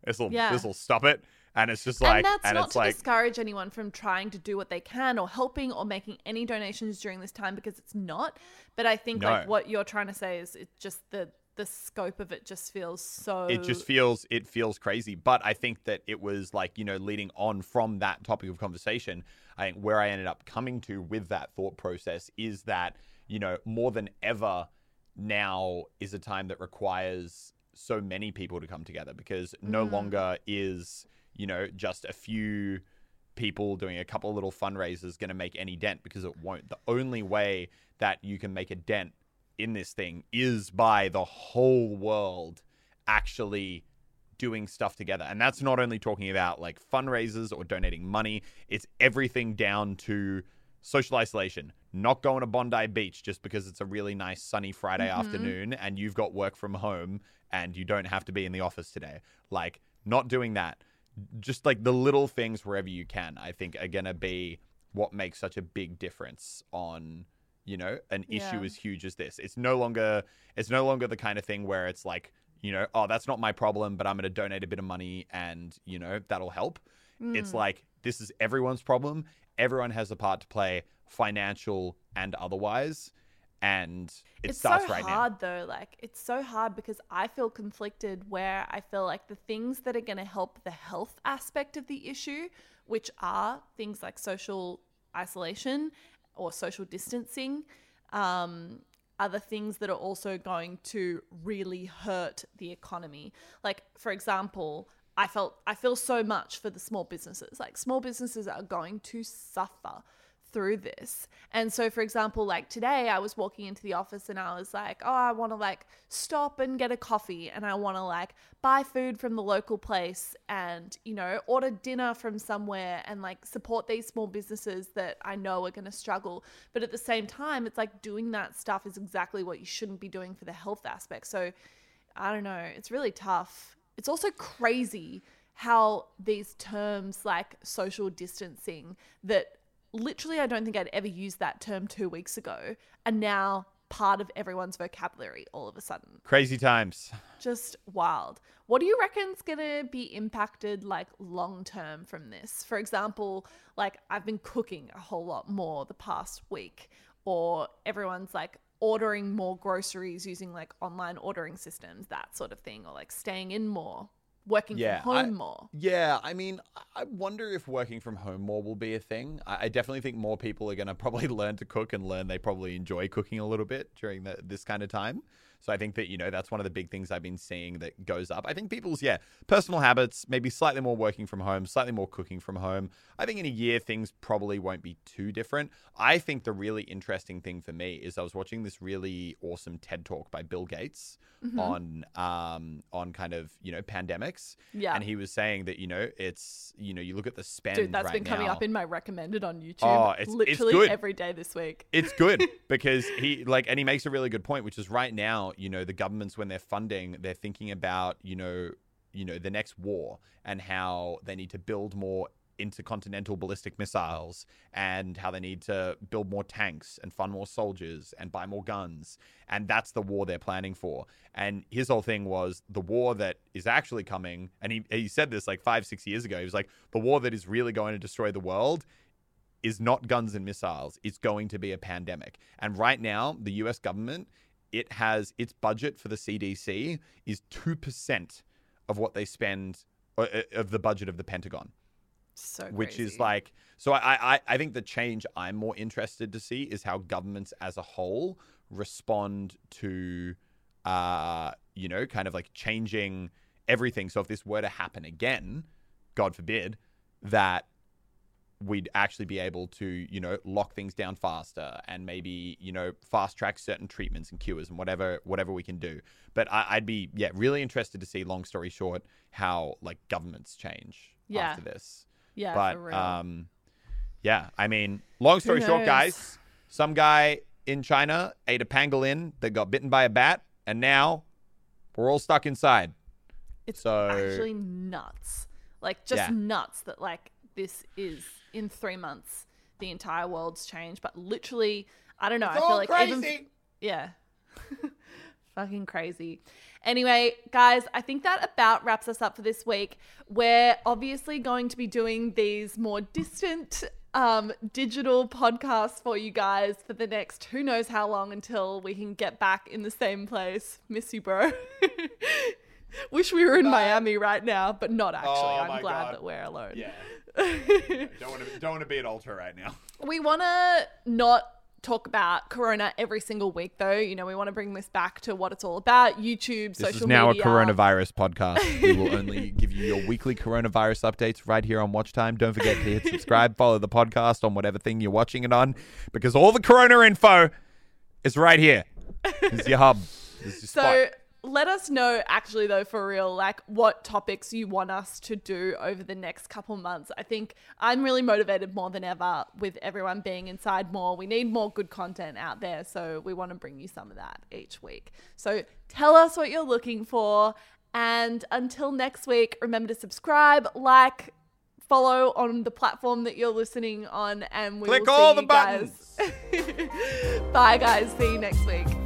this'll Yeah. this'll stop it. And it's just like and that's not it's to like discourage anyone from trying to do what they can or helping or making any donations during this time because it's not. But I think like what you're trying to say is it's just the the scope of it just feels so it just feels it feels crazy but i think that it was like you know leading on from that topic of conversation i think where i ended up coming to with that thought process is that you know more than ever now is a time that requires so many people to come together because no mm. longer is you know just a few people doing a couple of little fundraisers going to make any dent because it won't the only way that you can make a dent in this thing is by the whole world actually doing stuff together. And that's not only talking about like fundraisers or donating money, it's everything down to social isolation, not going to Bondi Beach just because it's a really nice sunny Friday mm-hmm. afternoon and you've got work from home and you don't have to be in the office today. Like, not doing that. Just like the little things wherever you can, I think are going to be what makes such a big difference on you know an issue Yeah. as huge as this it's no longer it's no longer the kind of thing where it's like you know oh that's not my problem but i'm going to donate a bit of money and you know that'll help it's mm. like this is everyone's problem everyone has a part to play financial and otherwise and it it's starts so right hard now. though like it's so hard because i feel conflicted where i feel like the things that are going to help the health aspect of the issue which are things like social isolation or social distancing um, are the things that are also going to really hurt the economy like for example i felt i feel so much for the small businesses like small businesses are going to suffer through this. And so, for example, like today, I was walking into the office and I was like, oh, I want to like stop and get a coffee and I want to like buy food from the local place and, you know, order dinner from somewhere and like support these small businesses that I know are going to struggle. But at the same time, it's like doing that stuff is exactly what you shouldn't be doing for the health aspect. So, I don't know, it's really tough. It's also crazy how these terms like social distancing that literally, I don't think I'd ever used that term two weeks ago, are now part of everyone's vocabulary all of a sudden. Crazy times. Just wild. What do you reckon's gonna be impacted like long term from this? For example, like I've been cooking a whole lot more the past week, or everyone's like ordering more groceries using like online ordering systems, that sort of thing, or like staying in more working Yeah, from I- home more. Yeah, I mean, I wonder if working from home more will be a thing. I, I definitely think more people are going to probably learn to cook and learn they probably enjoy cooking a little bit during the, this kind of time. So I think that, you know, that's one of the big things I've been seeing that goes up. I think people's, yeah, personal habits, maybe slightly more working from home, slightly more cooking from home. I think in a year, things probably won't be too different. I think the really interesting thing for me is I was watching this really awesome TED talk by Bill Gates on, um, on kind of, you know, pandemics. Yeah. And he was saying that, you know, it's, you know, you look at the spend. Dude, that's right been coming up in my recommended on YouTube Oh, it's- it's literally good. every day this week. It's good because he like, and he makes a really good point, which is right now, you know, the governments when they're funding, they're thinking about, you know, you know, the next war and how they need to build more intercontinental ballistic missiles and how they need to build more tanks and fund more soldiers and buy more guns. And that's the war they're planning for. And his whole thing was the war that is actually coming. And he, he said this like five, six years ago. He was like, the war that is really going to destroy the world is not guns and missiles. It's going to be a pandemic. And right now, the US government, it has its budget for the CDC is 2% of what they spend uh, uh, of the budget of the Pentagon. So which is like so I, I i think the change i'm more interested to see is how governments as a whole respond to uh you know kind of like changing everything. So if this were to happen again god forbid that we'd actually be able to you know lock things down faster and maybe you know fast track certain treatments and cures and whatever whatever we can do but I, i'd be yeah really interested to see long story short how like governments change Yeah. after this yeah, but for real. um, yeah, I mean, long story short, guys, some guy in China ate a pangolin that got bitten by a bat, and now we're all stuck inside. it's so- actually nuts. Like just Yeah. nuts that like this is in three months the entire world's changed. But literally, I don't know. I feel like even yeah. Fucking crazy. Anyway, guys, I think that about wraps us up for this week. We're obviously going to be doing these more distant um, digital podcasts for you guys for the next who knows how long until we can get back in the same place. Miss you, bro. Wish we were in Miami right now, but not actually. Oh I'm glad God. that we're alone. Yeah, don't want to don't want to be at Ultra right now. We want to not talk about Corona every single week, though. You know, we want to bring this back to what it's all about YouTube, This social is now media. a coronavirus podcast. we will only give you your weekly coronavirus updates right here on Watch Time. Don't forget to hit subscribe, follow the podcast on whatever thing you're watching it on, because all the corona info is right here. This is your hub. This is your So spot. Let us know, actually, though, for real, like what topics you want us to do over the next couple months. I think I'm really motivated more than ever with everyone being inside more. We need more good content out there. So we want to bring you some of that each week. So tell us what you're looking for. And until next week, remember to subscribe, like, follow on the platform that you're listening on, and we Click will all see the you guys. Bye, guys. See you next week.